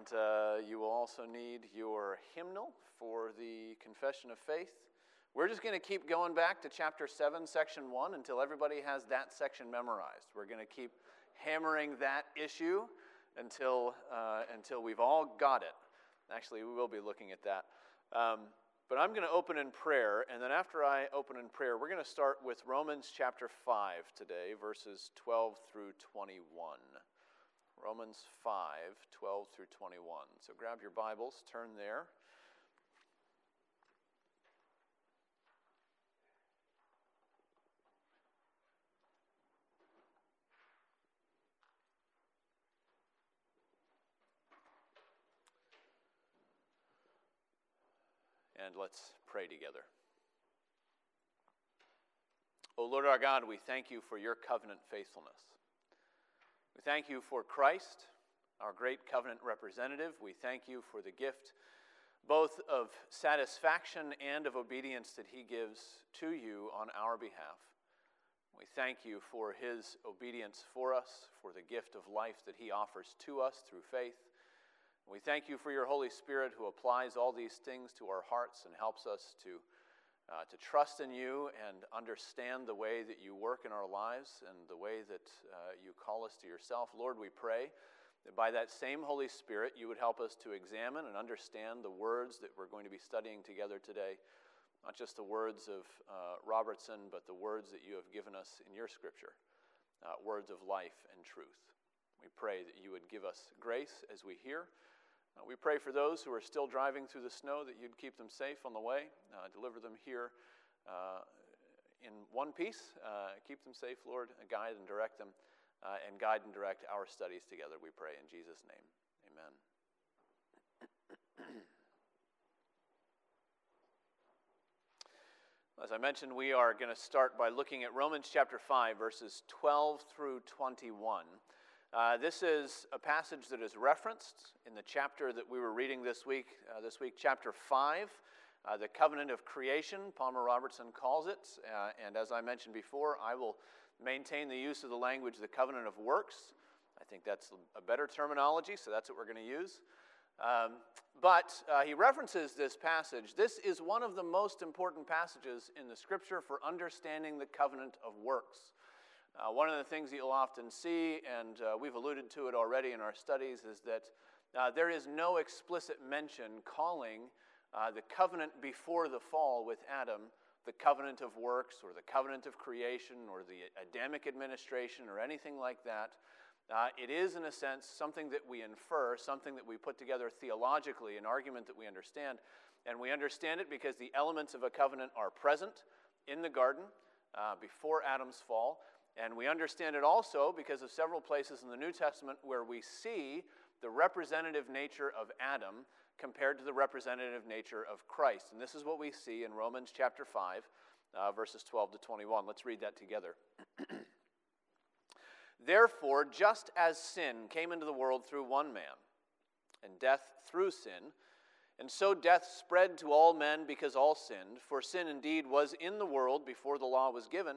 And uh, you will also need your hymnal for the confession of faith. We're just going to keep going back to chapter 7, section 1, until everybody has that section memorized. We're going to keep hammering that issue until, uh, until we've all got it. Actually, we will be looking at that. Um, but I'm going to open in prayer, and then after I open in prayer, we're going to start with Romans chapter 5 today, verses 12 through 21. Romans 5, 12 through 21. So grab your Bibles, turn there. And let's pray together. O Lord our God, we thank you for your covenant faithfulness. We thank you for Christ, our great covenant representative. We thank you for the gift both of satisfaction and of obedience that he gives to you on our behalf. We thank you for his obedience for us, for the gift of life that he offers to us through faith. We thank you for your Holy Spirit who applies all these things to our hearts and helps us to uh, to trust in you and understand the way that you work in our lives and the way that uh, you call us to yourself. Lord, we pray that by that same Holy Spirit, you would help us to examine and understand the words that we're going to be studying together today. Not just the words of uh, Robertson, but the words that you have given us in your scripture, uh, words of life and truth. We pray that you would give us grace as we hear. Uh, we pray for those who are still driving through the snow that you'd keep them safe on the way, uh, deliver them here uh, in one piece. Uh, keep them safe, Lord, guide and direct them, uh, and guide and direct our studies together, we pray in Jesus' name. Amen. As I mentioned, we are going to start by looking at Romans chapter 5, verses 12 through 21. Uh, this is a passage that is referenced in the chapter that we were reading this week, uh, this week, chapter 5, uh, the covenant of creation, Palmer Robertson calls it. Uh, and as I mentioned before, I will maintain the use of the language, the covenant of works. I think that's a better terminology, so that's what we're going to use. Um, but uh, he references this passage. This is one of the most important passages in the scripture for understanding the covenant of works. Uh, one of the things that you'll often see, and uh, we've alluded to it already in our studies, is that uh, there is no explicit mention calling uh, the covenant before the fall with Adam the covenant of works or the covenant of creation or the Adamic administration or anything like that. Uh, it is, in a sense, something that we infer, something that we put together theologically, an argument that we understand. And we understand it because the elements of a covenant are present in the garden uh, before Adam's fall. And we understand it also because of several places in the New Testament where we see the representative nature of Adam compared to the representative nature of Christ. And this is what we see in Romans chapter 5, uh, verses 12 to 21. Let's read that together. Therefore, just as sin came into the world through one man, and death through sin, and so death spread to all men because all sinned, for sin indeed was in the world before the law was given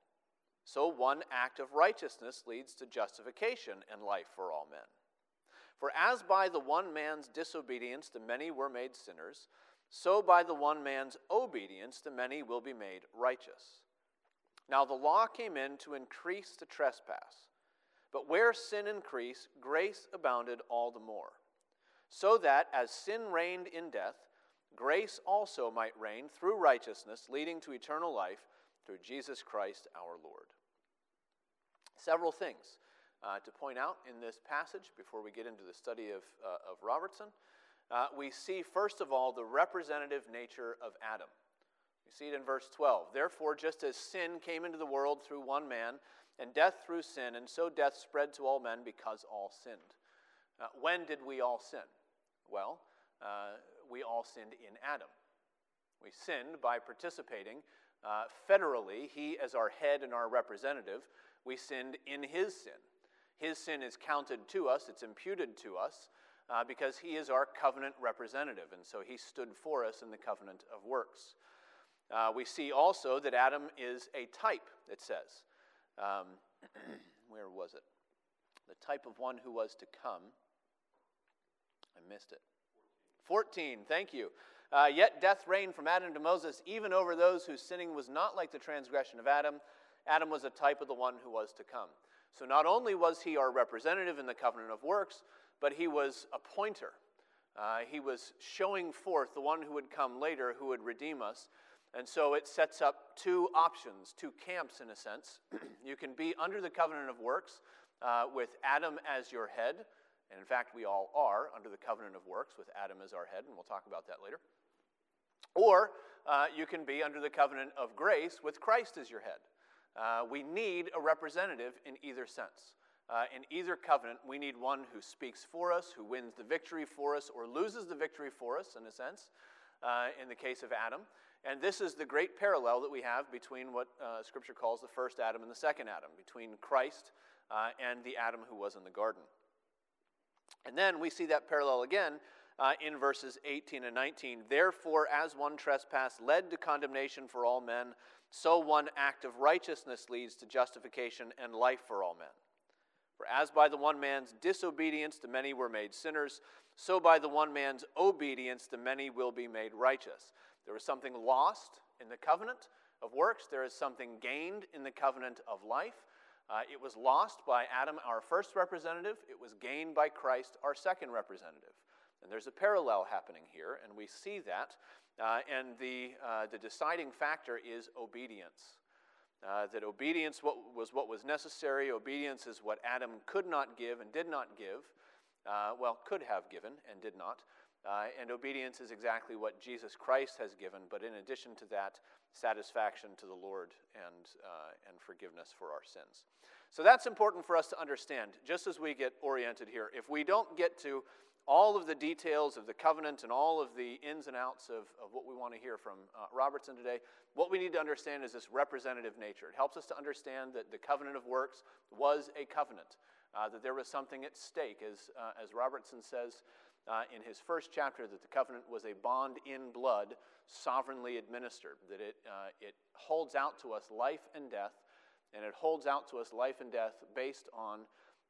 so one act of righteousness leads to justification and life for all men. For as by the one man's disobedience the many were made sinners, so by the one man's obedience the many will be made righteous. Now the law came in to increase the trespass, but where sin increased, grace abounded all the more. So that as sin reigned in death, grace also might reign through righteousness, leading to eternal life through Jesus Christ our Lord. Several things uh, to point out in this passage before we get into the study of, uh, of Robertson. Uh, we see, first of all, the representative nature of Adam. We see it in verse 12. Therefore, just as sin came into the world through one man, and death through sin, and so death spread to all men because all sinned. Uh, when did we all sin? Well, uh, we all sinned in Adam. We sinned by participating uh, federally, he as our head and our representative, we sinned in his sin. His sin is counted to us, it's imputed to us, uh, because he is our covenant representative, and so he stood for us in the covenant of works. Uh, we see also that Adam is a type, it says. Um, where was it? The type of one who was to come. I missed it. 14, thank you. Uh, Yet death reigned from Adam to Moses, even over those whose sinning was not like the transgression of Adam. Adam was a type of the one who was to come. So not only was he our representative in the covenant of works, but he was a pointer. Uh, he was showing forth the one who would come later who would redeem us. And so it sets up two options, two camps in a sense. you can be under the covenant of works uh, with Adam as your head. And in fact, we all are under the covenant of works with Adam as our head, and we'll talk about that later. Or uh, you can be under the covenant of grace with Christ as your head. Uh, we need a representative in either sense. Uh, in either covenant, we need one who speaks for us, who wins the victory for us, or loses the victory for us, in a sense, uh, in the case of Adam. And this is the great parallel that we have between what uh, Scripture calls the first Adam and the second Adam, between Christ uh, and the Adam who was in the garden. And then we see that parallel again uh, in verses 18 and 19. Therefore, as one trespass led to condemnation for all men, so one act of righteousness leads to justification and life for all men. For as by the one man's disobedience the many were made sinners, so by the one man's obedience the many will be made righteous. There was something lost in the covenant of works, there is something gained in the covenant of life. Uh, it was lost by Adam, our first representative. It was gained by Christ, our second representative. And there's a parallel happening here, and we see that. Uh, and the, uh, the deciding factor is obedience. Uh, that obedience what, was what was necessary. Obedience is what Adam could not give and did not give. Uh, well, could have given and did not. Uh, and obedience is exactly what Jesus Christ has given, but in addition to that, satisfaction to the Lord and, uh, and forgiveness for our sins. So that's important for us to understand, just as we get oriented here. If we don't get to all of the details of the covenant and all of the ins and outs of, of what we want to hear from uh, Robertson today, what we need to understand is this representative nature. It helps us to understand that the covenant of works was a covenant, uh, that there was something at stake, as, uh, as Robertson says uh, in his first chapter that the covenant was a bond in blood, sovereignly administered, that it, uh, it holds out to us life and death, and it holds out to us life and death based on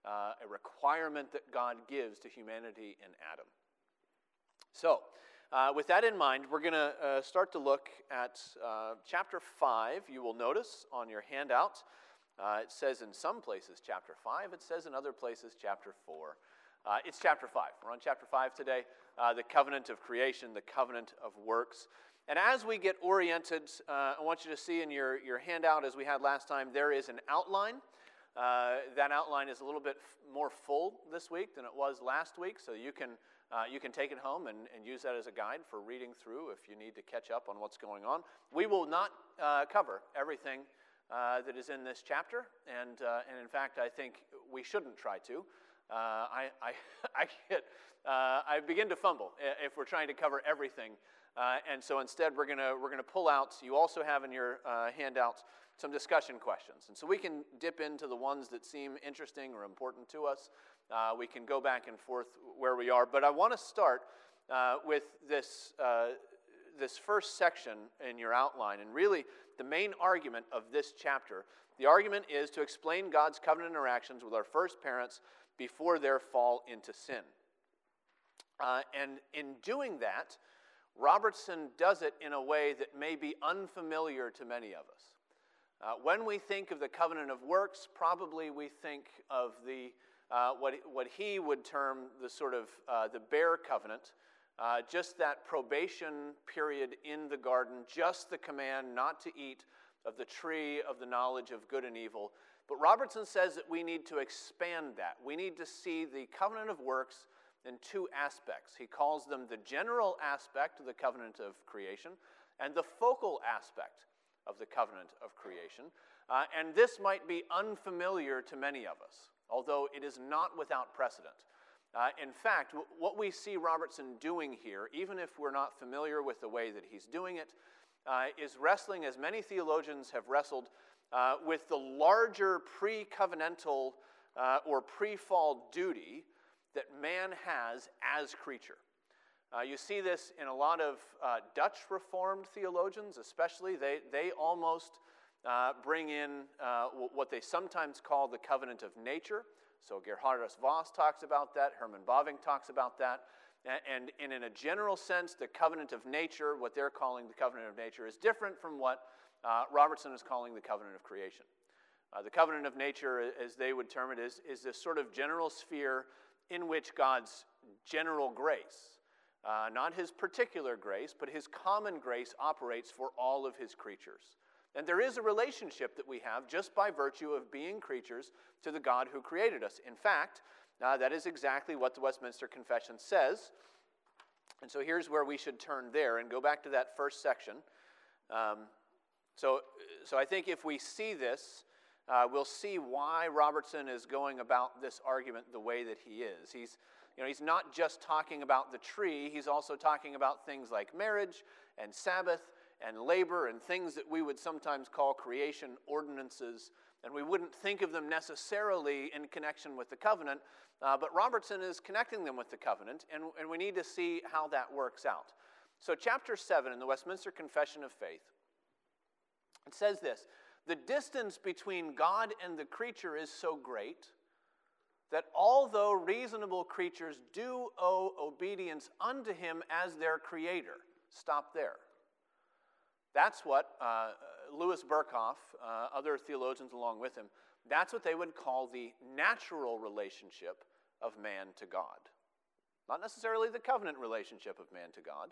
uh, a requirement that God gives to humanity in Adam. So, uh, with that in mind, we're going to uh, start to look at uh, chapter 5. You will notice on your handout, it says in some places chapter 5, it says in other places chapter 4. Uh, it's chapter 5. We're on chapter 5 today uh, the covenant of creation, the covenant of works. And as we get oriented, uh, I want you to see in your, your handout, as we had last time, there is an outline. Uh, that outline is a little bit f- more full this week than it was last week, so you can, uh, you can take it home and, and use that as a guide for reading through if you need to catch up on what's going on. We will not uh, cover everything that is in this chapter, and, and in fact, I think we shouldn't try to. Uh, I, I, I, get, uh, I begin to fumble if we're trying to cover everything. Uh, and so instead, we're going we're gonna pull out, you also have in your uh, handouts some discussion questions. And so we can dip into the ones that seem interesting or important to us. Uh, we can go back and forth where we are. But I want to start uh, with this, this first section in your outline. And really, the main argument of this chapter the argument is to explain God's covenant interactions with our first parents before their fall into sin. Uh, and in doing that, Robertson does it in a way that may be unfamiliar to many of us. Uh, when we think of the covenant of works, probably we think of the, uh, what, what he would term the sort of uh, the bare covenant, uh, just that probation period in the garden, just the command not to eat of the tree of the knowledge of good and evil. But Robertson says that we need to expand that. We need to see the covenant of works in two aspects. He calls them the general aspect of the covenant of creation and the focal aspect of the covenant of creation. Uh, and this might be unfamiliar to many of us, although it is not without precedent. Uh, in fact, w- what we see Robertson doing here, even if we're not familiar with the way that he's doing it, uh, is wrestling, as many theologians have wrestled, uh, with the larger pre covenantal uh, or pre fall duty that man has as creature. Uh, you see this in a lot of uh, Dutch Reformed theologians, especially. They, they almost uh, bring in uh, what they sometimes call the covenant of nature. So Geerhardus Vos talks about that, Herman Bavinck talks about that. And, and in a general sense, the covenant of nature, what they're calling the covenant of nature, is different from what uh, Robertson is calling the covenant of creation. Uh, the covenant of nature, as they would term it, is, is this sort of general sphere in which God's general grace, uh, not his particular grace, but his common grace operates for all of his creatures. And there is a relationship that we have just by virtue of being creatures to the God who created us. In fact, uh, that is exactly what the Westminster Confession says. And so here's where we should turn there and go back to that first section. Um, so, so I think if we see this, uh, we'll see why Robertson is going about this argument the way that he is. He's, you know, he's not just talking about the tree, he's also talking about things like marriage and Sabbath and labor and things that we would sometimes call creation ordinances. And we wouldn't think of them necessarily in connection with the covenant, uh, but Robertson is connecting them with the covenant, and, and we need to see how that works out. So, chapter 7 in the Westminster Confession of Faith, it says this the distance between God and the creature is so great that although reasonable creatures do owe obedience unto him as their creator, stop there. That's what uh, Louis Berkhof, uh, other theologians along with him, that's what they would call the natural relationship of man to God. Not necessarily the covenant relationship of man to God,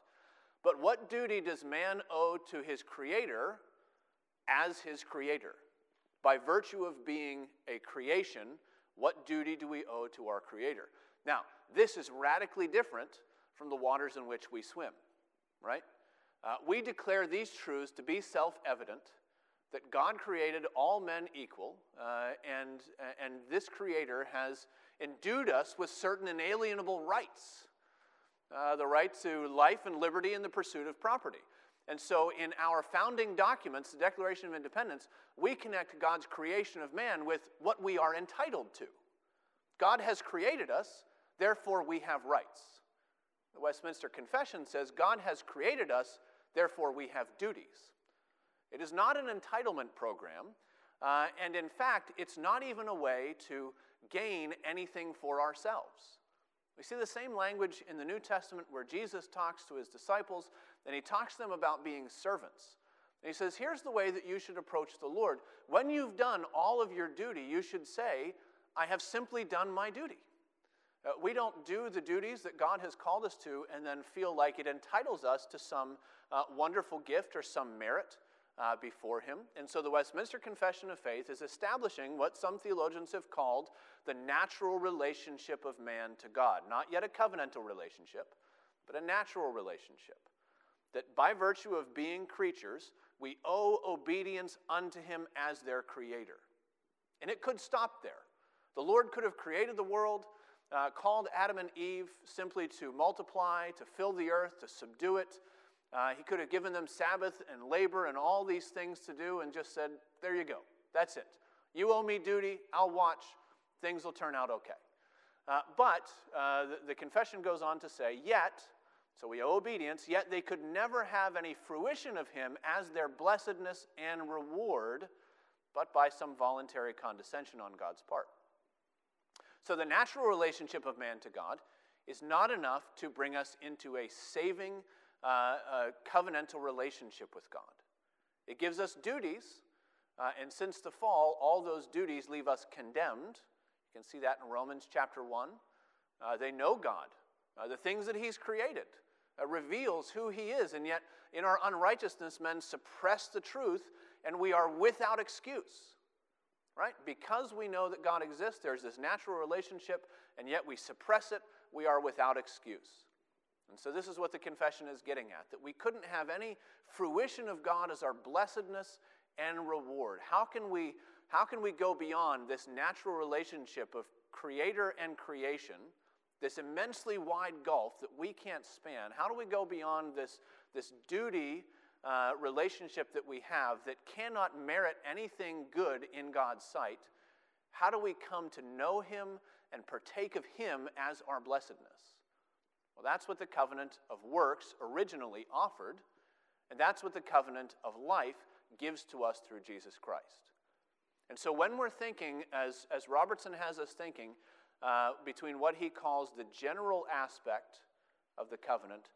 but what duty does man owe to his creator as his creator. By virtue of being a creation, what duty do we owe to our creator? Now, this is radically different from the waters in which we swim, right? Uh, we declare these truths to be self evident that God created all men equal, uh, and, and this creator has endued us with certain inalienable rights uh, the right to life and liberty and the pursuit of property. And so, in our founding documents, the Declaration of Independence, we connect God's creation of man with what we are entitled to. God has created us, therefore we have rights. The Westminster Confession says God has created us, therefore we have duties. It is not an entitlement program, uh, and in fact, it's not even a way to gain anything for ourselves. We see the same language in the New Testament where Jesus talks to his disciples and he talks to them about being servants. And he says, Here's the way that you should approach the Lord. When you've done all of your duty, you should say, I have simply done my duty. Uh, we don't do the duties that God has called us to and then feel like it entitles us to some uh, wonderful gift or some merit uh, before Him. And so the Westminster Confession of Faith is establishing what some theologians have called the natural relationship of man to God. Not yet a covenantal relationship, but a natural relationship. That by virtue of being creatures, we owe obedience unto Him as their Creator. And it could stop there. The Lord could have created the world, uh, called Adam and Eve simply to multiply, to fill the earth, to subdue it, uh, he could have given them Sabbath and labor and all these things to do and just said, There you go. That's it. You owe me duty. I'll watch. Things will turn out okay. Uh, but uh, the, the confession goes on to say, Yet, so we owe obedience, yet they could never have any fruition of him as their blessedness and reward, but by some voluntary condescension on God's part. So the natural relationship of man to God is not enough to bring us into a saving uh, a covenantal relationship with God. It gives us duties, uh, and since the fall, all those duties leave us condemned. You can see that in Romans chapter 1. Uh, they know God, uh, the things that He's created. Uh, reveals who he is. And yet, in our unrighteousness, men suppress the truth, and we are without excuse. Right? Because we know that God exists, there's this natural relationship, and yet we suppress it, we are without excuse. And so, this is what the confession is getting at that we couldn't have any fruition of God as our blessedness and reward. How can we, how can we go beyond this natural relationship of creator and creation, this immensely wide gulf that we can't span? How do we go beyond this, this duty uh, relationship that we have that cannot merit anything good in God's sight? How do we come to know Him and partake of Him as our blessedness? Well, that's what the covenant of works originally offered, and that's what the covenant of life gives to us through Jesus Christ. And so when we're thinking, as, as Robertson has us thinking, uh, between what he calls the general aspect of the covenant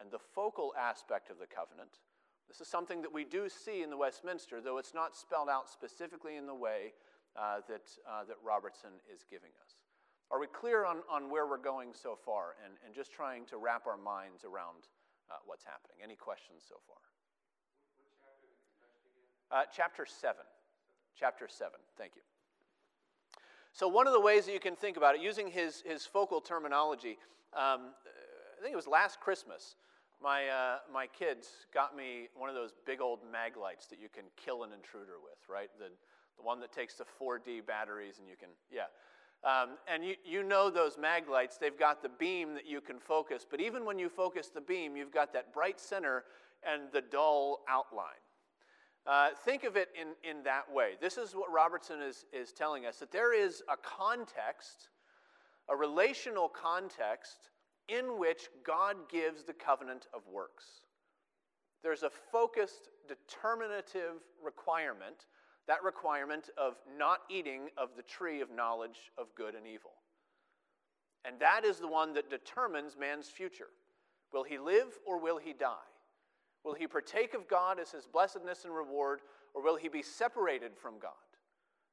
and the focal aspect of the covenant, this is something that we do see in the Westminster, though it's not spelled out specifically in the way uh, that, uh, that Robertson is giving us. Are we clear on, on where we're going so far and, and just trying to wrap our minds around uh, what's happening? Any questions so far? Uh, chapter 7. Chapter 7. Thank you. So, one of the ways that you can think about it, using his, his focal terminology, um, I think it was last Christmas, my, uh, my kids got me one of those big old mag lights that you can kill an intruder with, right? The, the one that takes the 4D batteries and you can, yeah. Um, and you, you know those mag lights, they've got the beam that you can focus, but even when you focus the beam, you've got that bright center and the dull outline. Uh, think of it in, in that way. This is what Robertson is, is telling us that there is a context, a relational context, in which God gives the covenant of works. There's a focused, determinative requirement, that requirement of not eating of the tree of knowledge of good and evil. And that is the one that determines man's future. Will he live or will he die? Will he partake of God as his blessedness and reward, or will he be separated from God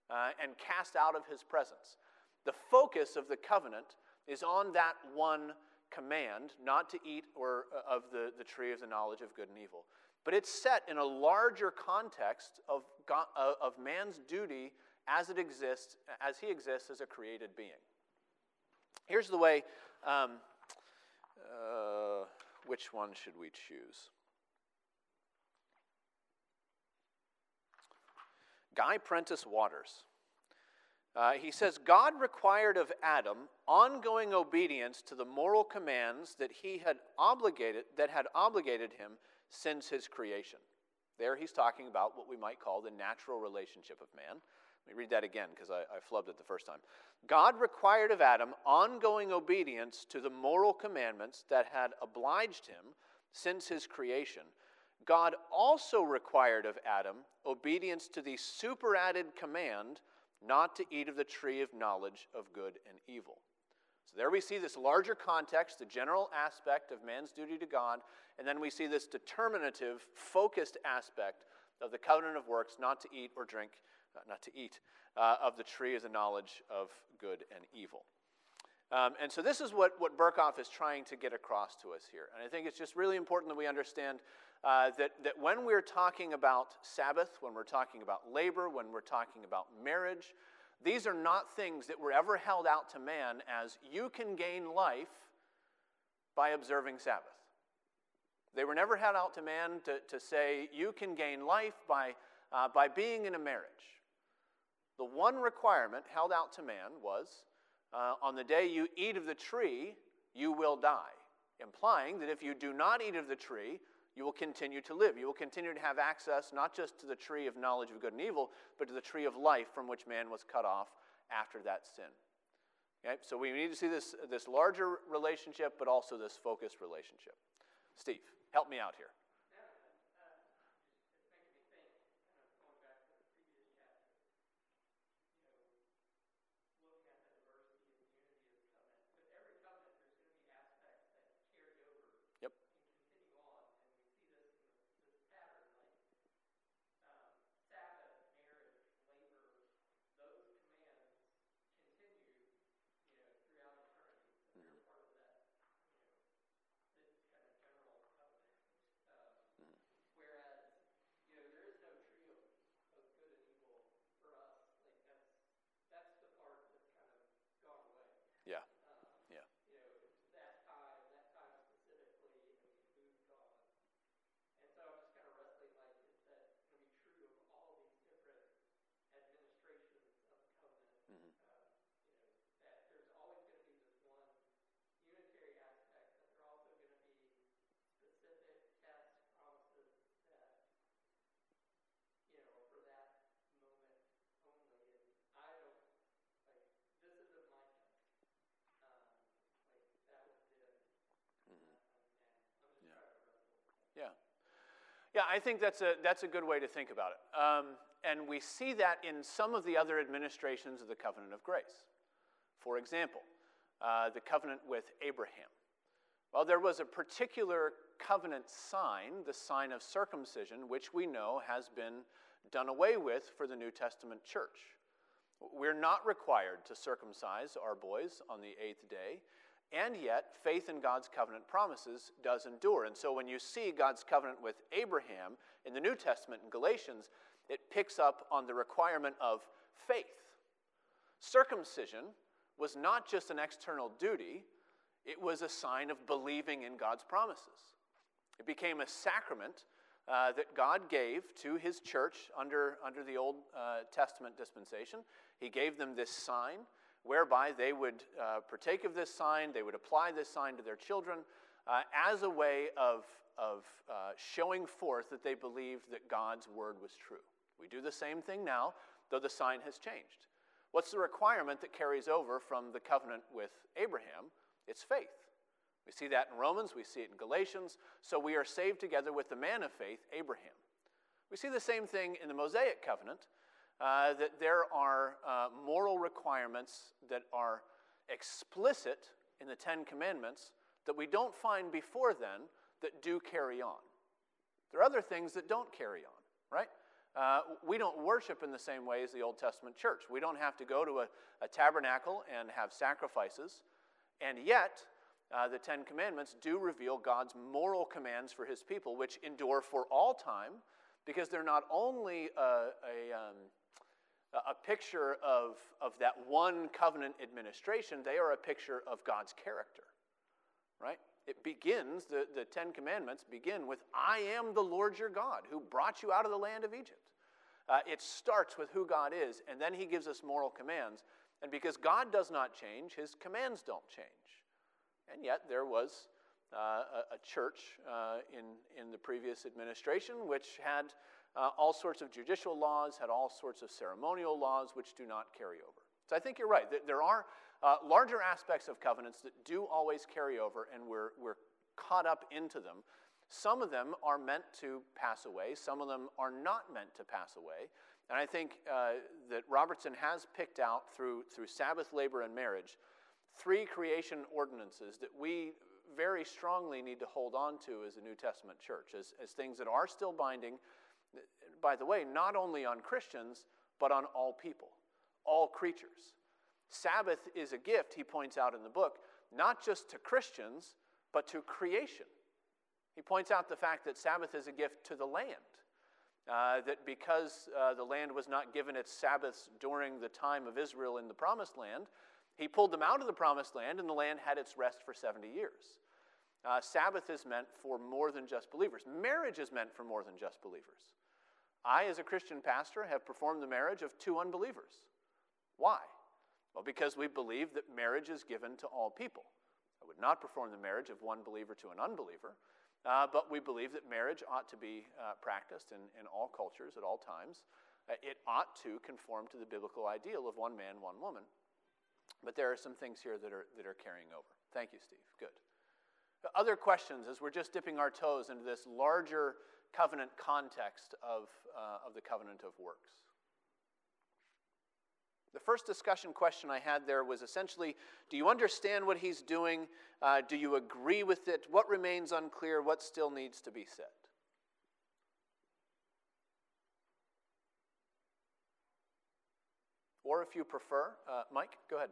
uh, and cast out of his presence? The focus of the covenant is on that one command not to eat or, uh, of the, the tree of the knowledge of good and evil. But it's set in a larger context of, God, uh, of man's duty as it exists, as he exists as a created being. Here's the way. Um, uh, which one should we choose? Guy Prentice Waters. Uh, he says, God required of Adam ongoing obedience to the moral commands that he had obligated, that had obligated him since his creation. There he's talking about what we might call the natural relationship of man. Let me read that again because I, I flubbed it the first time. God required of Adam ongoing obedience to the moral commandments that had obliged him since his creation God also required of Adam obedience to the superadded command not to eat of the tree of knowledge of good and evil. So there we see this larger context, the general aspect of man's duty to God, and then we see this determinative, focused aspect of the covenant of works not to eat or drink, uh, not to eat, uh, of the tree of the knowledge of good and evil. Um, and so this is what, what Berkhof is trying to get across to us here. And I think it's just really important that we understand uh, that, that when we're talking about Sabbath, when we're talking about labor, when we're talking about marriage, these are not things that were ever held out to man as you can gain life by observing Sabbath. They were never held out to man to, to say you can gain life by, uh, by being in a marriage. The one requirement held out to man was uh, on the day you eat of the tree, you will die, implying that if you do not eat of the tree, you will continue to live. You will continue to have access not just to the tree of knowledge of good and evil, but to the tree of life from which man was cut off after that sin. Okay? So we need to see this, this larger relationship, but also this focused relationship. Steve, help me out here. Yeah. Yeah, I think that's a, that's a good way to think about it. Um, and we see that in some of the other administrations of the covenant of grace. For example, uh, the covenant with Abraham. Well, there was a particular covenant sign, the sign of circumcision, which we know has been done away with for the New Testament church. We're not required to circumcise our boys on the eighth day, and yet faith in God's covenant promises does endure. And so when you see God's covenant with Abraham in the New Testament in Galatians, it picks up on the requirement of faith. Circumcision was not just an external duty, it was a sign of believing in God's promises. It became a sacrament uh, that God gave to his church under, under the Old uh, Testament dispensation. He gave them this sign whereby they would uh, partake of this sign, they would apply this sign to their children uh, as a way of, of uh, showing forth that they believed that God's word was true. We do the same thing now, though the sign has changed. What's the requirement that carries over from the covenant with Abraham? It's faith. We see that in Romans, we see it in Galatians. So we are saved together with the man of faith, Abraham. We see the same thing in the Mosaic covenant uh, that there are uh, moral requirements that are explicit in the Ten Commandments that we don't find before then that do carry on. There are other things that don't carry on, right? Uh, we don't worship in the same way as the Old Testament church. We don't have to go to a, a tabernacle and have sacrifices. And yet, uh, the Ten Commandments do reveal God's moral commands for his people, which endure for all time, because they're not only a, a, um, a picture of, of that one covenant administration, they are a picture of God's character, right? It begins, the, the Ten Commandments begin with, I am the Lord your God who brought you out of the land of Egypt. Uh, it starts with who God is, and then he gives us moral commands. And because God does not change, his commands don't change. And yet there was uh, a, a, church uh, in, in the previous administration which had uh, all sorts of judicial laws, had all sorts of ceremonial laws which do not carry over. So I think you're right. There are uh, larger aspects of covenants that do always carry over, and we're, we're caught up into them. Some of them are meant to pass away, some of them are not meant to pass away. And I think uh, that Robertson has picked out through, through Sabbath, labor, and marriage three creation ordinances that we very strongly need to hold on to as a New Testament church, as, as things that are still binding, by the way, not only on Christians, but on all people, all creatures. Sabbath is a gift, he points out in the book, not just to Christians, but to creation. He points out the fact that Sabbath is a gift to the land. Uh, that because uh, the land was not given its Sabbaths during the time of Israel in the promised land, he pulled them out of the promised land, and the land had its rest for 70 years. Uh, Sabbath is meant for more than just believers. Marriage is meant for more than just believers. I, as a Christian pastor, have performed the marriage of two unbelievers. Why? Well, because we believe that marriage is given to all people. I would not perform the marriage of one believer to an unbeliever, uh, but we believe that marriage ought to be uh, practiced in, in all cultures at all times. Uh, it ought to conform to the biblical ideal of one man, one woman. But there are some things here that are, that are carrying over. Thank you, Steve. Good. Other questions as we're just dipping our toes into this larger covenant context of, uh, of the covenant of works. The first discussion question I had there was essentially Do you understand what he's doing? Uh, do you agree with it? What remains unclear? What still needs to be said? Or if you prefer, uh, Mike, go ahead.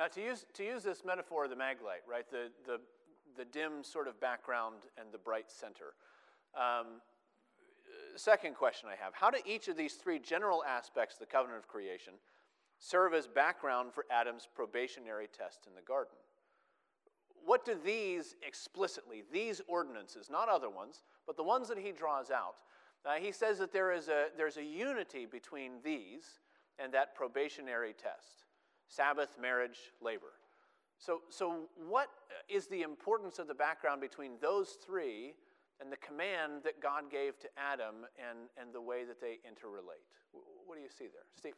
Now, to use, to use this metaphor of the maglite, right, the, the, the dim sort of background and the bright center. Um, second question I have How do each of these three general aspects of the covenant of creation serve as background for Adam's probationary test in the garden? What do these explicitly, these ordinances, not other ones, but the ones that he draws out, uh, he says that there is a, there's a unity between these and that probationary test Sabbath, marriage, labor. So, so, what is the importance of the background between those three and the command that God gave to Adam and, and the way that they interrelate? What do you see there? Steve?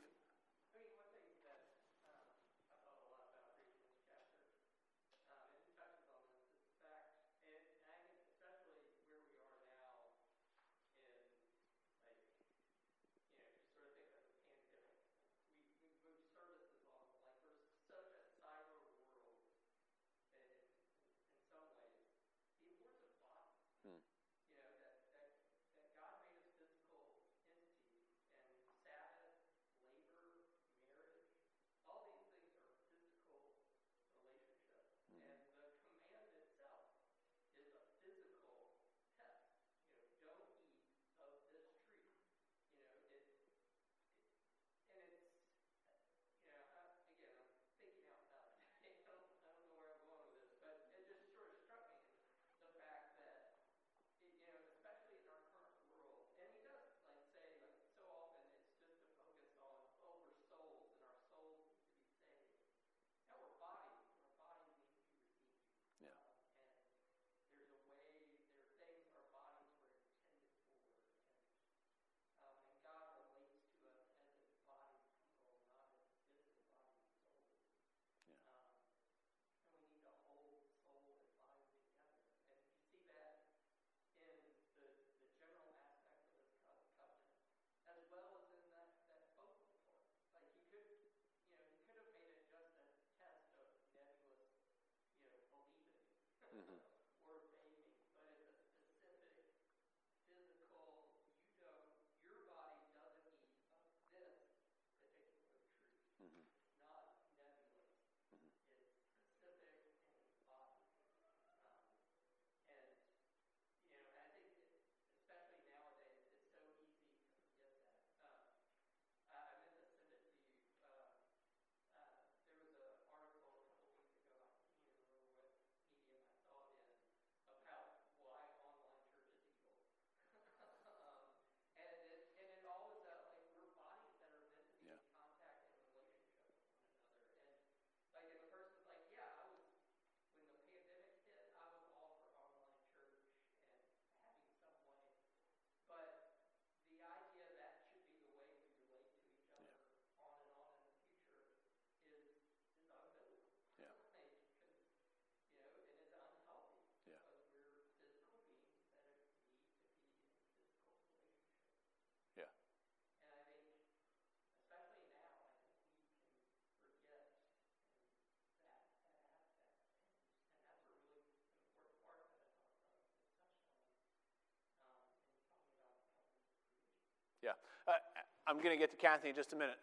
I'm going to get to Kathy in just a minute.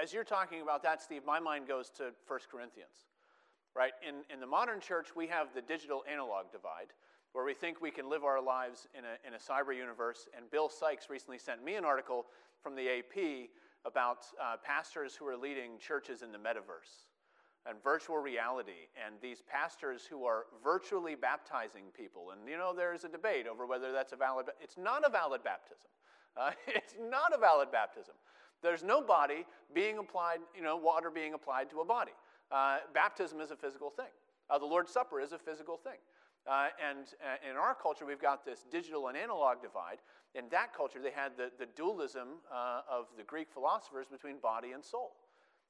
As you're talking about that, Steve, my mind goes to 1 Corinthians, right? In, in the modern church, we have the digital analog divide, where we think we can live our lives in a, in a cyber universe. And Bill Sykes recently sent me an article from the AP about uh, pastors who are leading churches in the metaverse and virtual reality, and these pastors who are virtually baptizing people. And you know, there's a debate over whether that's a valid, it's not a valid baptism. Uh, it's not a valid baptism. There's no body being applied, you know, water being applied to a body. Uh, baptism is a physical thing. Uh, the Lord's Supper is a physical thing. Uh, and uh, in our culture, we've got this digital and analog divide. In that culture, they had the, the dualism uh, of the Greek philosophers between body and soul.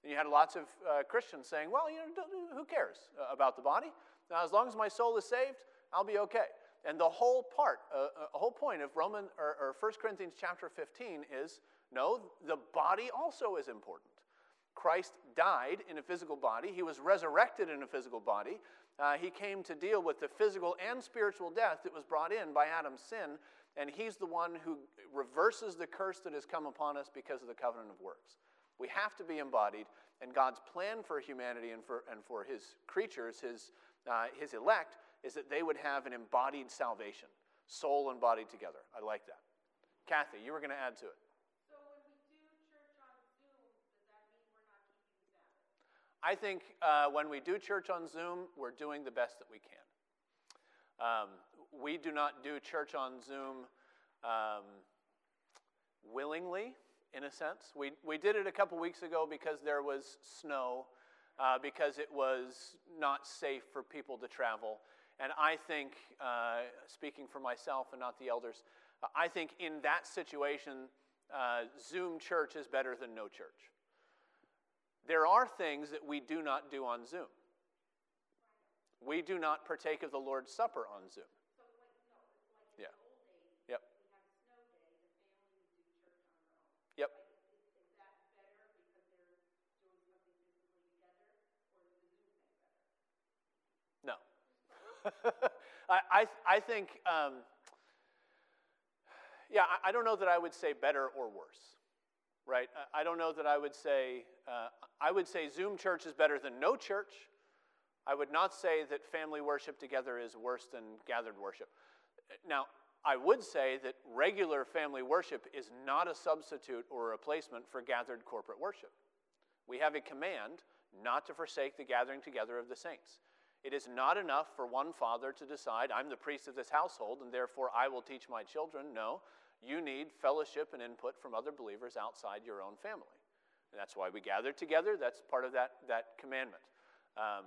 And you had lots of Christians saying, well, you know, who cares about the body? Now, as long as my soul is saved, I'll be okay. And the whole part, uh, uh whole point of Roman or, or 1 Corinthians chapter 15 is no, the body also is important. Christ died in a physical body. He was resurrected in a physical body. Uh, he came to deal with the physical and spiritual death that was brought in by Adam's sin, and he's the one who reverses the curse that has come upon us because of the covenant of works. We have to be embodied, And God's plan for humanity and for, and for his creatures, his, uh, his elect, is that they would have an embodied salvation, soul and body together. I like that. Kathy, you were going to add to it. So when we do church on Zoom, does that mean we're not keeping Sabbath? I think uh, when we do church on Zoom, we're doing the best that we can. Um, we do not do church on Zoom um, willingly, in a sense. We, we did it a couple weeks ago because there was snow, uh, because it was not safe for people to travel. And I think, uh, speaking for myself and not the elders, uh, I think in that situation, uh, Zoom church is better than no church. There are things that we do not do on Zoom. We do not partake of the Lord's Supper on Zoom. So like, no, it's like Yeah. in the old days, Yep. we had a snow day, the family would do church on their own. Yep. Like, is, is that better because they're doing something physically together, or is the Zoom thing better? No. I, I, I think, um, yeah, I, I don't know that I would say better or worse, right? I, I don't know that I would say, uh, I would say Zoom church is better than no church. I would not say that family worship together is worse than gathered worship. Now, I would say that regular family worship is not a substitute or a replacement for gathered corporate worship. We have a command not to forsake the gathering together of the saints. It is not enough for one father to decide, I'm the priest of this household, and therefore I will teach my children. No, you need fellowship and input from other believers outside your own family. And that's why we gather together. That's part of that, that commandment. Um,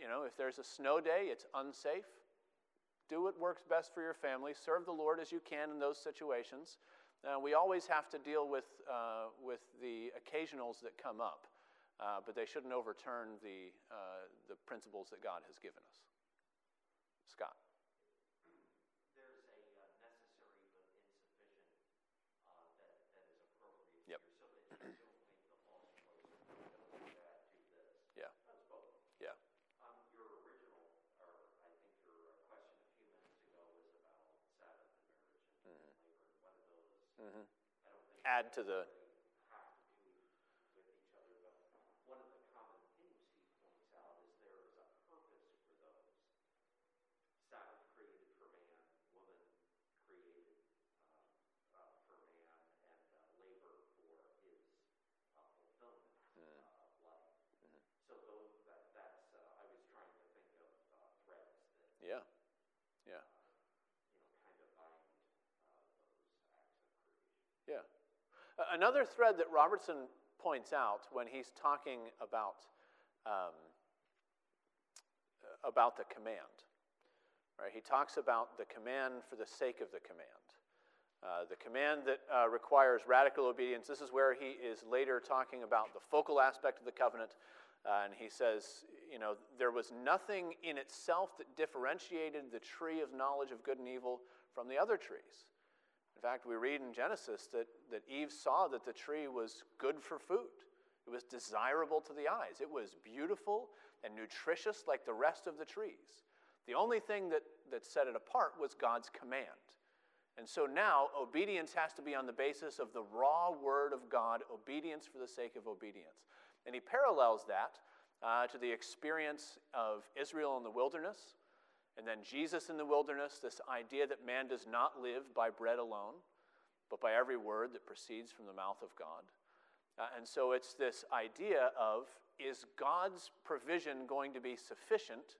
you know, if there's a snow day, it's unsafe. Do what works best for your family. Serve the Lord as you can in those situations. Uh, we always have to deal with, uh, with the occasionals that come up, uh, but they shouldn't overturn the, uh, the principles that God has given us. Scott. there's a uh, necessary but insufficient uh, that, that is appropriate Yep. here, so that you don't make the false choice of don't do that, do this. Yeah. That's both. Yeah. Um, your original, or I think your question a few minutes ago was about Sabbath and marriage and labor, and one of those, Mm-hmm. I don't think. Add to the. have to do with each other, but one of the common themes he points out is there is a purpose for those. Sabbath created for man, woman created uh, uh, for man, and uh, labor for his uh, fulfillment uh, of life. So those, that, that's, uh, I was trying to think of uh, threads that, Yeah. Yeah. you know, kind of bind uh, those acts of creation. Yeah. Another thread that Robertson points out when he's talking about um, about the command, right? He talks about the command for the sake of the command. Uh, the command that uh, requires radical obedience. This is where he is later talking about the focal aspect of the covenant. Uh, and he says, you know, there was nothing in itself that differentiated the tree of knowledge of good and evil from the other trees. In fact, we read in Genesis that, that Eve saw that the tree was good for food. It was desirable to the eyes. It was beautiful and nutritious like the rest of the trees. The only thing that, that set it apart was God's command. And so now obedience has to be on the basis of the raw word of God, obedience for the sake of obedience. And he parallels that uh, to the experience of Israel in the wilderness, and then Jesus in the wilderness, this idea that man does not live by bread alone, but by every word that proceeds from the mouth of God. Uh, and so it's this idea of is God's provision going to be sufficient,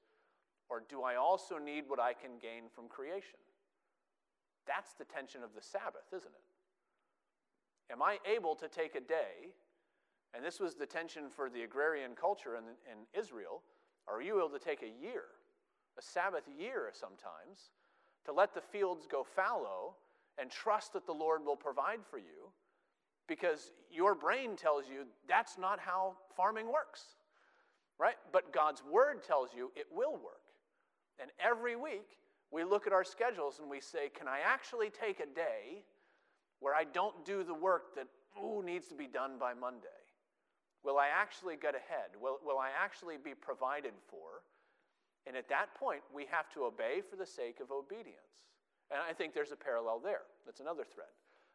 or do I also need what I can gain from creation? That's the tension of the Sabbath, isn't it? Am I able to take a day, and this was the tension for the agrarian culture in, in Israel, are you able to take a year, a Sabbath year sometimes, to let the fields go fallow and trust that the Lord will provide for you? Because your brain tells you that's not how farming works, right? But God's word tells you it will work. And every week, we look at our schedules and we say, can I actually take a day where I don't do the work that ooh, needs to be done by Monday? Will I actually get ahead? Will, will I actually be provided for? And at that point, we have to obey for the sake of obedience. And I think there's a parallel there. That's another thread.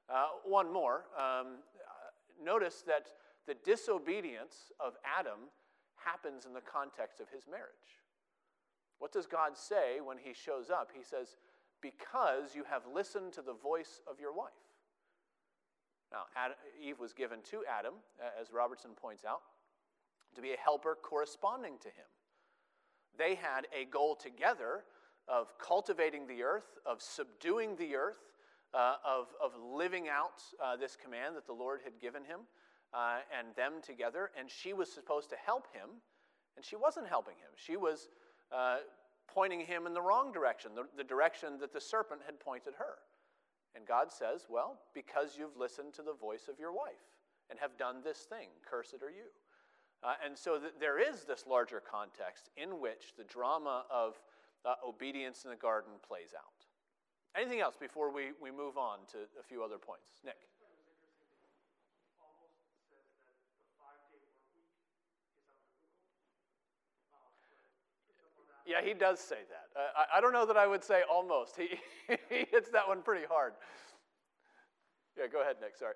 Uh, one more. Um, uh, notice that the disobedience of Adam happens in the context of his marriage. What does God say when he shows up? He says, Because you have listened to the voice of your wife. Now, Adam, Eve was given to Adam, as Robertson points out, to be a helper corresponding to him. They had a goal together of cultivating the earth, of subduing the earth, uh, of, of living out uh, this command that the Lord had given him uh, and them together. And she was supposed to help him, and she wasn't helping him. She was uh, pointing him in the wrong direction, the, the direction that the serpent had pointed her. And God says, Well, because you've listened to the voice of your wife and have done this thing, cursed are you. Uh, and so th- there is this larger context in which the drama of uh, obedience in the garden plays out. Anything else before we, we move on to a few other points? Nick. Yeah, he does say that. Uh, I, I, don't know that I would say almost. He, he hits that one pretty hard. Yeah, go ahead, Nick. Sorry.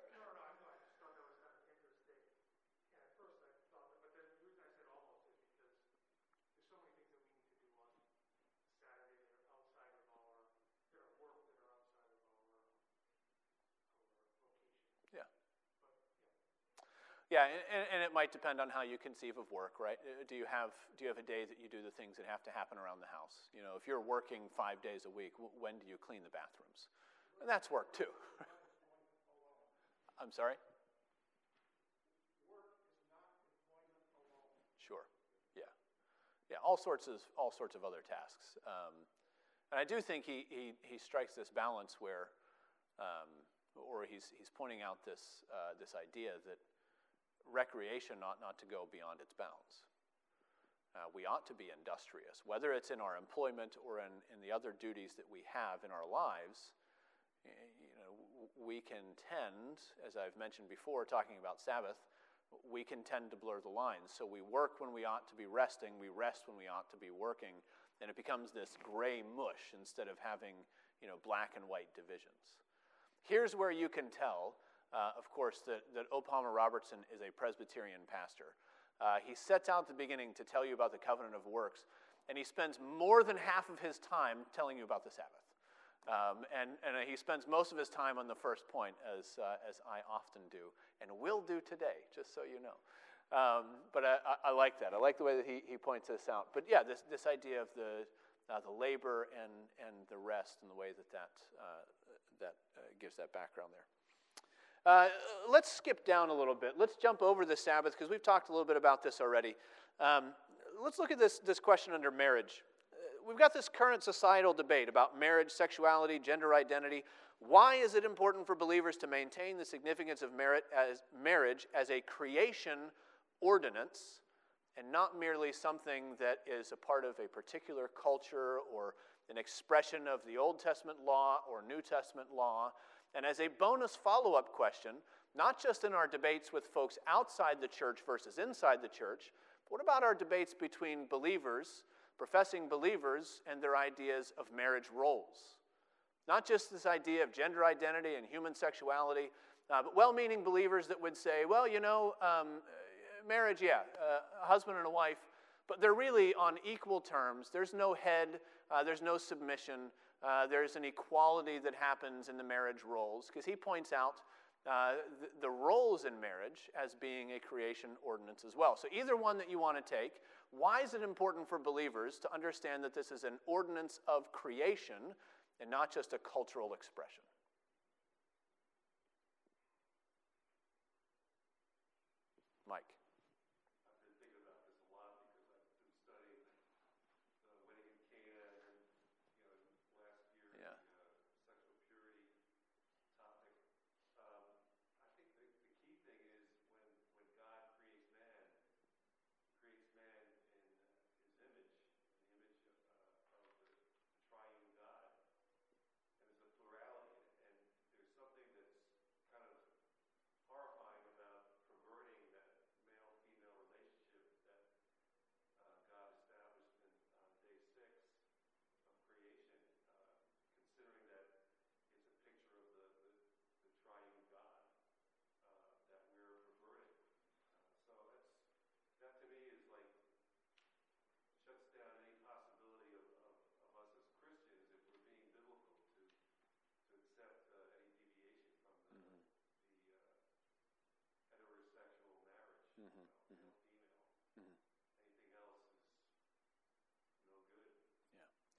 Yeah, and, and, it might depend on how you conceive of work, right? Uh, do you have do you have a day that you do the things that have to happen around the house? You know, if you're working five days a week, when do you clean the bathrooms? And that's work too. I'm sorry. Sure. Yeah. Yeah. All sorts of all sorts of other tasks. Um, and I do think he he he strikes this balance where, um, or he's he's pointing out this uh, this idea that recreation ought not to go beyond its bounds. Uh, we ought to be industrious, whether it's in our employment or in, in the other duties that we have in our lives. You know, we can tend, as I've mentioned before, talking about Sabbath, we can tend to blur the lines. So we work when we ought to be resting, we rest when we ought to be working, and it becomes this gray mush instead of having, you know, black and white divisions. Here's where you can tell uh, of course, that, that O. Palmer Robertson is a Presbyterian pastor. Uh, he sets out at the beginning to tell you about the covenant of works, and he spends more than half of his time telling you about the Sabbath. Um, and, and he spends most of his time on the first point, as, uh, as I often do, and will do today, just so you know. Um, but I, I, I, like that. I like the way that he, he points this out. But yeah, this, this idea of the, uh, the labor and, and the rest and the way that that, uh, that uh, gives that background there. Uh, let's skip down a little bit. Let's jump over the Sabbath because we've talked a little bit about this already. Um, let's look at this, this question under marriage. Uh, we've got this current societal debate about marriage, sexuality, gender identity. Why is it important for believers to maintain the significance of as, marriage as a creation ordinance and not merely something that is a part of a particular culture or an expression of the Old Testament law or New Testament law? And as a bonus follow up question, not just in our debates with folks outside the church versus inside the church, but what about our debates between believers, professing believers, and their ideas of marriage roles? Not just this idea of gender identity and human sexuality, uh, but well meaning believers that would say, well, you know, um, marriage, yeah, uh, a husband and a wife, but they're really on equal terms. There's no head, uh, there's no submission. Uh, there's an equality that happens in the marriage roles, because he points out uh, the, the, roles in marriage as being a creation ordinance as well. So, either one that you want to take, why is it important for believers to understand that this is an ordinance of creation and not just a cultural expression?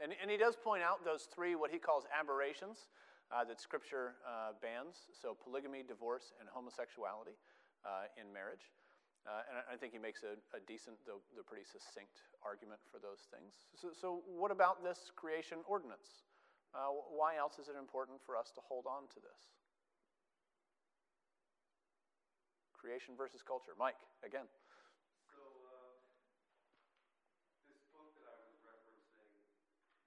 And, and he does point out those three, what he calls aberrations, uh, that Scripture uh, bans so polygamy, divorce, and homosexuality uh, in marriage. Uh, and I, I think he makes a, a decent, though, though pretty succinct argument for those things. So, so what about this creation ordinance? Uh, why else is it important for us to hold on to this? Creation versus culture. Mike, again. So, uh, this book that I was referencing,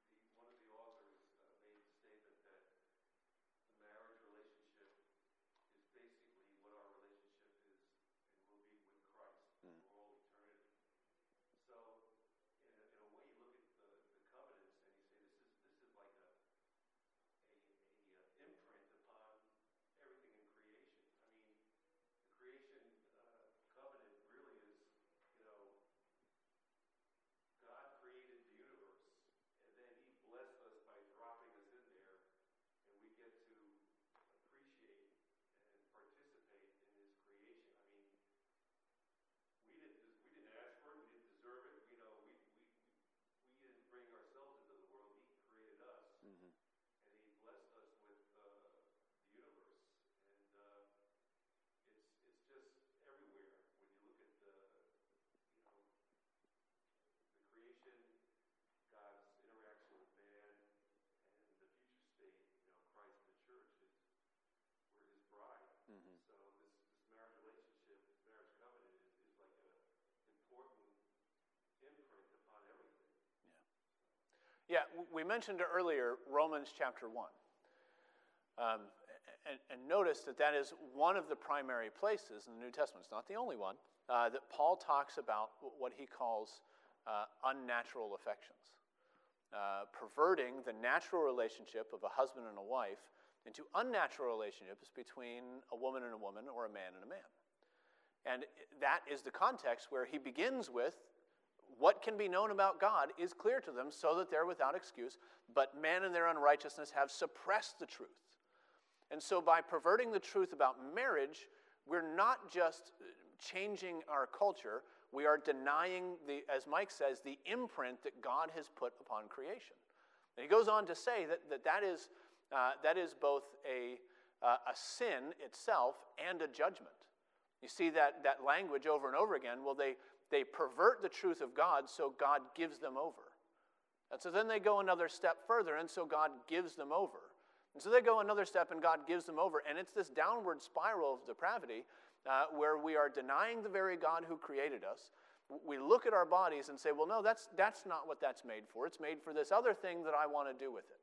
the, one of the authors uh, made the statement that the marriage relationship is basically what our relationship is and will be with Christ for all eternity. So, in a, in a way, you look at the, the covenants and you say this is this is like a a, a uh, imprint upon everything in creation. I mean, the creation uh, covenant really is, you know, God created the universe, and then He blessed us by dropping us in there, and we get to appreciate and participate in His creation. I mean, we didn't des- we didn't ask for it, we didn't deserve it. You know, we we we didn't bring ourselves into the world. He created us Mm-hmm. and he blessed us with uh, the universe. And uh, it's it's just everywhere when you look at the you know the creation, God's interaction with man, and the future state. You know, Christ and the church is we're His bride. Mhm. So this this marriage relationship, this marriage covenant is, is like a important imprint upon everything. Yeah, we mentioned earlier Romans chapter 1. Um, and, and notice that that is one of the primary places in the New Testament. It's not the only one uh, that Paul talks about what he calls uh, unnatural affections, uh, perverting the natural relationship of a husband and a wife into unnatural relationships between a woman and a woman or a man and a man. And that is the context where he begins with what can be known about God is clear to them so that they're without excuse, but man in their unrighteousness have suppressed the truth. And so, by perverting the truth about marriage, we're not just changing our culture, we are denying, the, as Mike says, the imprint that God has put upon creation. And he goes on to say that that, that, is, uh, that is both a, uh, a sin itself and a judgment. You see that, that language over and over again. Well, they, they pervert the truth of God, so God gives them over. And so then they go another step further, and so God gives them over. And so they go another step, and God gives them over. And it's this downward spiral of depravity uh, where we are denying the very God who created us. We look at our bodies and say, well, no, that's, that's not what that's made for. It's made for this other thing that I want to do with it.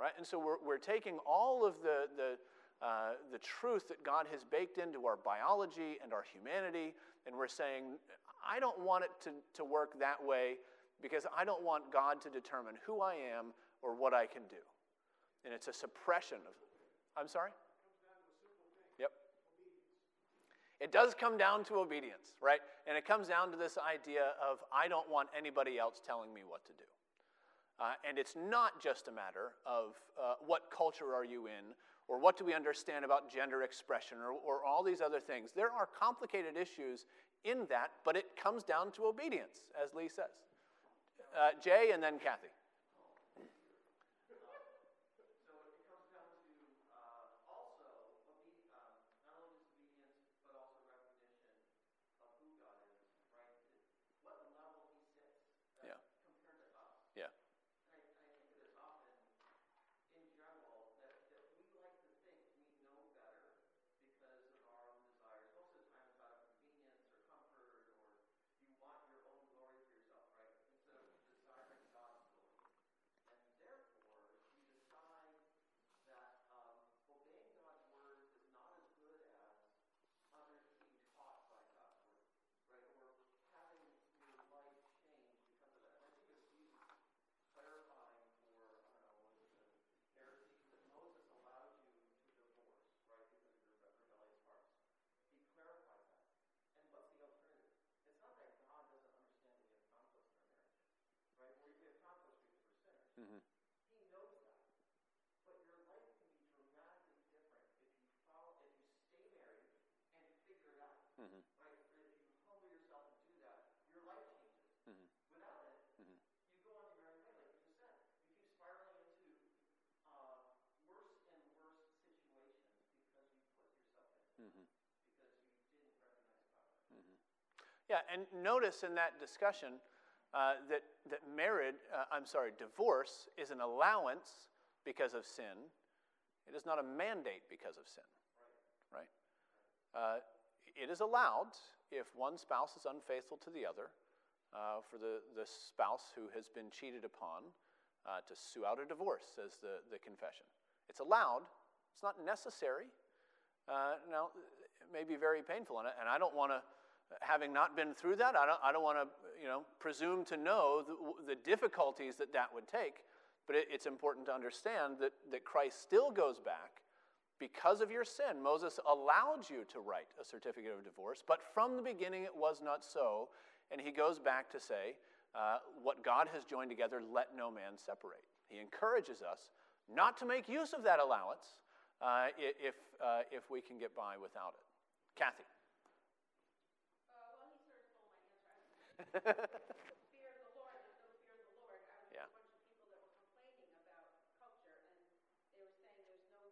Right? And so we're, we're taking all of the, the, uh, the truth that God has baked into our biology and our humanity, and we're saying, I don't want it to, to work that way because I don't want God to determine who I am or what I can do. And it's a suppression of. I'm sorry? Yep. It does come down to obedience, right? And it comes down to this idea of I don't want anybody else telling me what to do. Uh, and it's not just a matter of uh, what culture are you in or what do we understand about gender expression or, or all these other things. There are complicated issues in that, but it comes down to obedience, as Lee says. Uh, Jay and then Kathy. Mm-hmm. Right? If you humble yourself and do that, your life changes. Mm-hmm. Without it, mm-hmm. you go on merry way, like you just said. You keep spiraling into uh, worse and worse situations because you put yourself in mm-hmm. because you didn't recognize mm-hmm. Yeah, and notice in that discussion. Uh, that, that marriage, uh, I'm sorry, divorce is an allowance because of sin. It is not a mandate because of sin, right? Uh, it is allowed if one spouse is unfaithful to the other, uh, for the, the spouse who has been cheated upon uh, to sue out a divorce, says the, the confession. It's allowed, it's not necessary. Uh, now, it may be very painful, and I, and I don't want to, having not been through that, I don't, I don't want to, you know, presume to know the, the difficulties that that would take. But it, it's important to understand that, that Christ still goes back because of your sin, Moses allowed you to write a certificate of divorce, but from the beginning it was not so. And he goes back to say, uh, What God has joined together, let no man separate. He encourages us not to make use of that allowance uh, if, uh, if we can get by without it. Kathy. Uh, well, he sort of stole my answer. fear of the Lord, there's no fear of the Lord. I was Yeah. a bunch of people that were complaining about culture, and they were saying there's no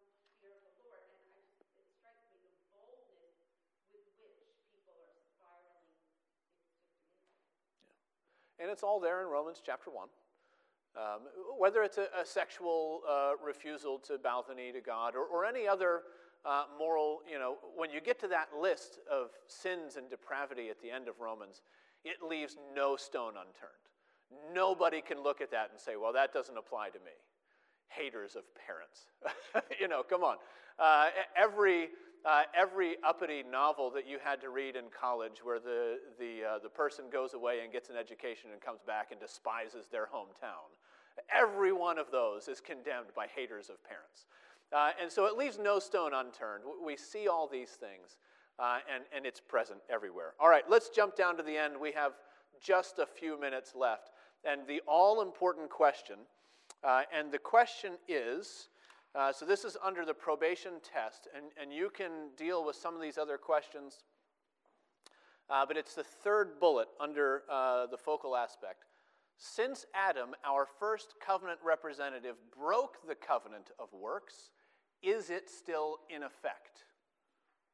fear of the Lord. And I just, it strikes me the boldness with which people are spiraling. It's just amazing. And it's all there in Romans chapter 1. Um, whether it's a, a sexual uh, refusal to bow the knee to God or, or any other uh, moral, you know, when you get to that list of sins and depravity at the end of Romans, it leaves no stone unturned. Nobody can look at that and say, well, that doesn't apply to me. Haters of parents. you know, come on. Uh, every, uh, every uppity novel that you had to read in college where the, the, uh, the person goes away and gets an education and comes back and despises their hometown, every one of those is condemned by haters of parents. Uh, and so it leaves no stone unturned. We see all these things, uh, and, and it's present everywhere. All right, let's jump down to the end. We have just a few minutes left. And the all important question, uh, and the question is uh, so this is under the probation test, and, and you can deal with some of these other questions, uh, but it's the third bullet under uh, the focal aspect. Since Adam, our first covenant representative, broke the covenant of works, is it still in effect?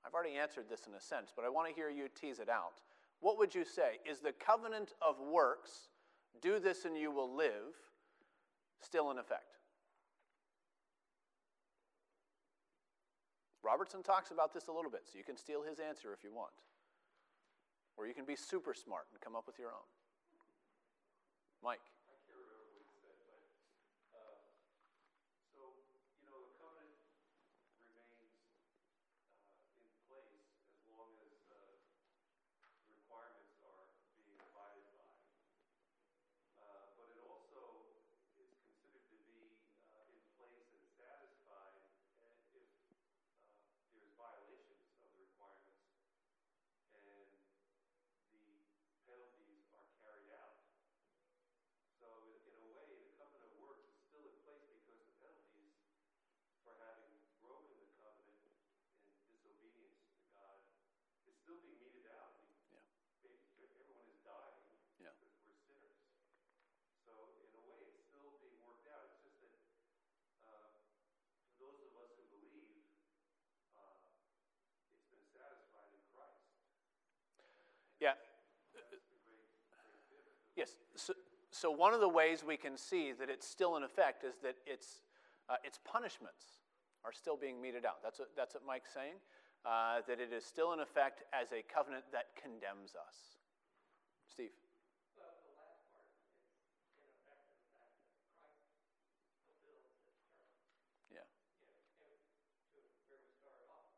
I've already answered this in a sense, but I want to hear you tease it out. What would you say? Is the covenant of works, do this and you will live, still in effect? Robertson talks about this a little bit, so you can steal his answer if you want. Or you can be super smart and come up with your own. Mike. I can't remember what he said, but, uh, so, you know, the covenant remains, uh, in place as long as, uh, the requirements are being abided by. Uh, but it also is considered to be, uh, in place and satisfied uh, if, uh, there's violations of the requirements and the penalties are carried out. So in in a way, the covenant of works is still in place because the penalties for having broken the covenant in disobedience to God is still being meted out. I mean, Yeah. ba- everyone is dying Yeah. because we're sinners. So in a way, it's still being worked out. It's just that uh, for those of us who believe, uh, it's been satisfied in Christ. Yeah. That's the great, great difference. Yes. So, one of the ways we can see that it's still in effect is that its, uh, its punishments are still being meted out. That's what, that's what Mike's saying, uh, that it is still in effect as a covenant that condemns us. Steve. Well, the last part, it's in effect in the fact that Christ fulfills his term. Yeah. You know, and to where we started off,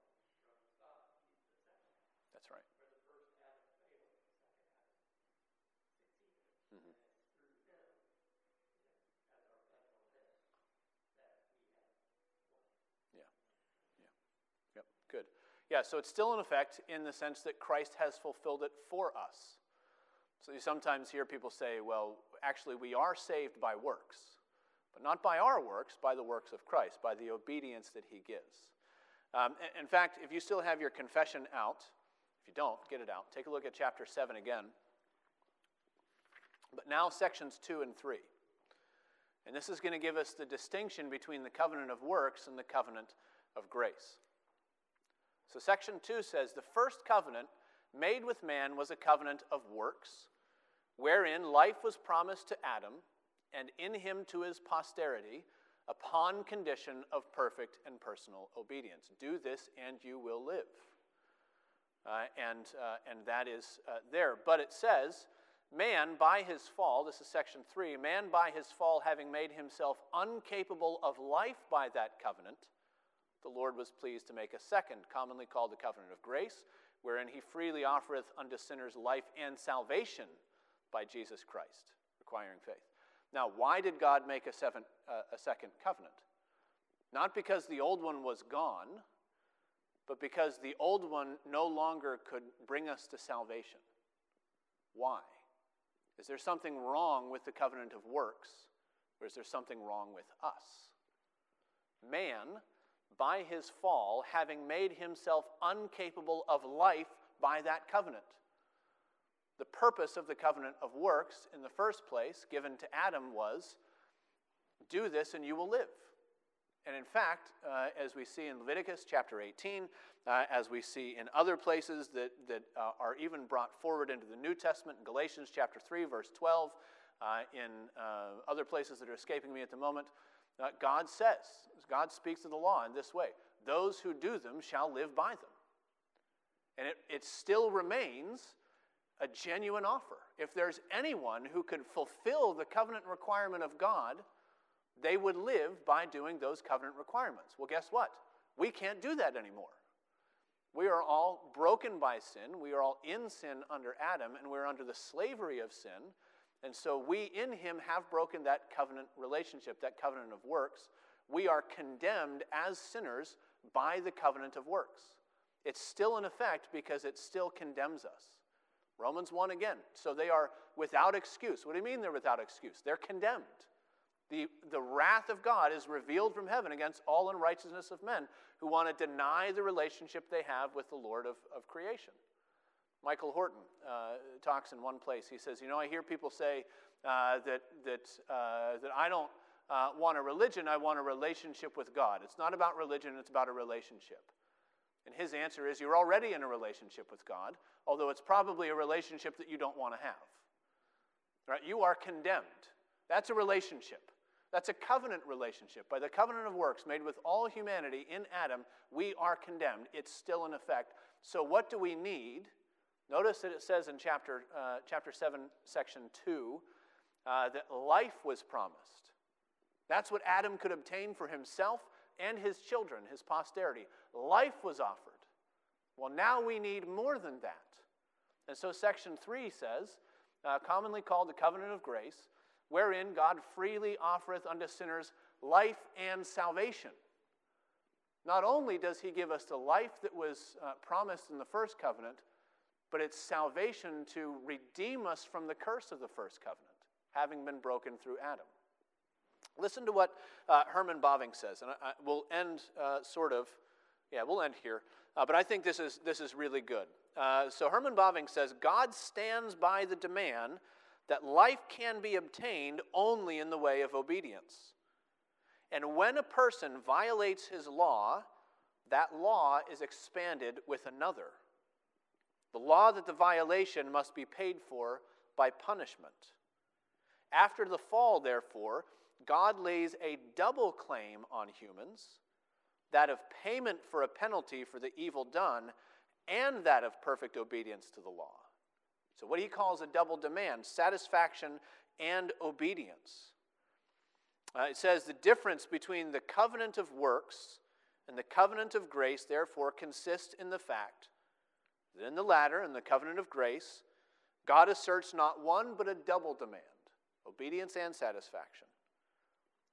from stop, he's the second. That's right. Where the first Adam failed, the second Adam succeeded. Mhm. And it's through him, you know, as our faithfulness, that we have won. Yep, good. Yeah, so it's still in effect in the sense that Christ has fulfilled it for us. So you sometimes hear people say, well, actually, we are saved by works, but not by our works, by the works of Christ, by the obedience that he gives. Um, in- in fact, if you still have your confession out, if you don't, get it out. Take a look at chapter 7 again. But now, sections 2 and 3. And this is going to give us the distinction between the covenant of works and the covenant of grace. So, section 2 says the first covenant made with man was a covenant of works, wherein life was promised to Adam, and in him to his posterity, upon condition of perfect and personal obedience. Do this, and you will live. Uh, and, uh, and that is uh, there. But it says, Man, by his fall, this is section three, man by his fall, having made himself uncapable of life by that covenant, the Lord was pleased to make a second, commonly called the covenant of grace, wherein he freely offereth unto sinners life and salvation by Jesus Christ, requiring faith. Now, why did God make a, seven, uh, a second covenant? Not because the old one was gone, but because the old one no longer could bring us to salvation. Why? Is there something wrong with the covenant of works, or is there something wrong with us? Man, by his fall, having made himself uncapable of life by that covenant. The purpose of the covenant of works, in the first place, given to Adam, was do this and you will live. And in fact, uh, as we see in Leviticus chapter 18, uh, as we see in other places that, that uh, are even brought forward into the New Testament, in Galatians chapter 3, verse 12, uh, in uh, other places that are escaping me at the moment, God says, God speaks of the law in this way those who do them shall live by them. And it, it still remains a genuine offer. If there's anyone who could fulfill the covenant requirement of God, they would live by doing those covenant requirements. Well, guess what? We can't do that anymore. We are all broken by sin. We are all in sin under Adam, and we're under the slavery of sin. And so we in him have broken that covenant relationship, that covenant of works. We are condemned as sinners by the covenant of works. It's still in effect because it still condemns us. Romans 1 again. So they are without excuse. What do you mean they're without excuse? They're condemned. The, the wrath of God is revealed from heaven against all unrighteousness of men who want to deny the relationship they have with the Lord of, of creation. Michael Horton uh, talks in one place. He says, You know, I hear people say uh, that, that, uh, that I don't uh, want a religion, I want a relationship with God. It's not about religion, it's about a relationship. And his answer is, You're already in a relationship with God, although it's probably a relationship that you don't want to have. Right? You are condemned. That's a relationship. That's a covenant relationship. By the covenant of works made with all humanity in Adam, we are condemned. It's still in effect. So, what do we need? Notice that it says in chapter, uh, chapter 7, section 2, uh, that life was promised. That's what Adam could obtain for himself and his children, his posterity. Life was offered. Well, now we need more than that. And so, section 3 says, uh, commonly called the covenant of grace, wherein God freely offereth unto sinners life and salvation. Not only does he give us the life that was uh, promised in the first covenant, but it's salvation to redeem us from the curse of the first covenant, having been broken through Adam. Listen to what uh, Herman Bavinck says, and I, I, we'll end uh, sort of, yeah, we'll end here, uh, but I think this is, this is really good. Uh, so Herman Bavinck says God stands by the demand that life can be obtained only in the way of obedience. And when a person violates his law, that law is expanded with another. The law that the violation must be paid for by punishment. After the fall, therefore, God lays a double claim on humans that of payment for a penalty for the evil done, and that of perfect obedience to the law. So, what he calls a double demand satisfaction and obedience. Uh, it says the difference between the covenant of works and the covenant of grace, therefore, consists in the fact in the latter, in the covenant of grace, God asserts not one but a double demand obedience and satisfaction.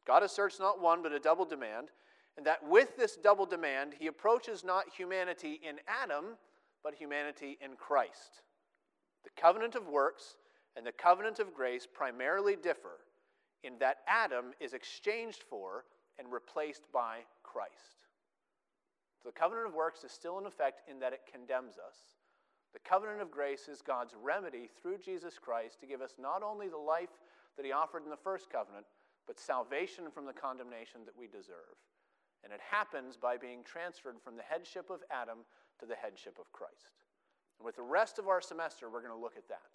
God asserts not one but a double demand, and that with this double demand, he approaches not humanity in Adam, but humanity in Christ. The covenant of works and the covenant of grace primarily differ in that Adam is exchanged for and replaced by Christ. The covenant of works is still in effect in that it condemns us. The covenant of grace is God's remedy through Jesus Christ to give us not only the life that He offered in the first covenant, but salvation from the condemnation that we deserve. And it happens by being transferred from the headship of Adam to the headship of Christ. And with the rest of our semester, we're going to look at that.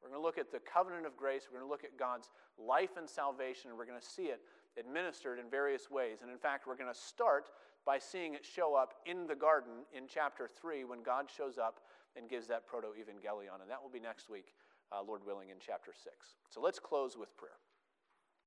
We're going to look at the covenant of grace. We're going to look at God's life and salvation, and we're going to see it administered in various ways. And in fact, we're going to start by seeing it show up in the garden in chapter 3 when God shows up and gives that proto evangelion. And that will be next week, uh, Lord willing, in chapter 6. So let's close with prayer.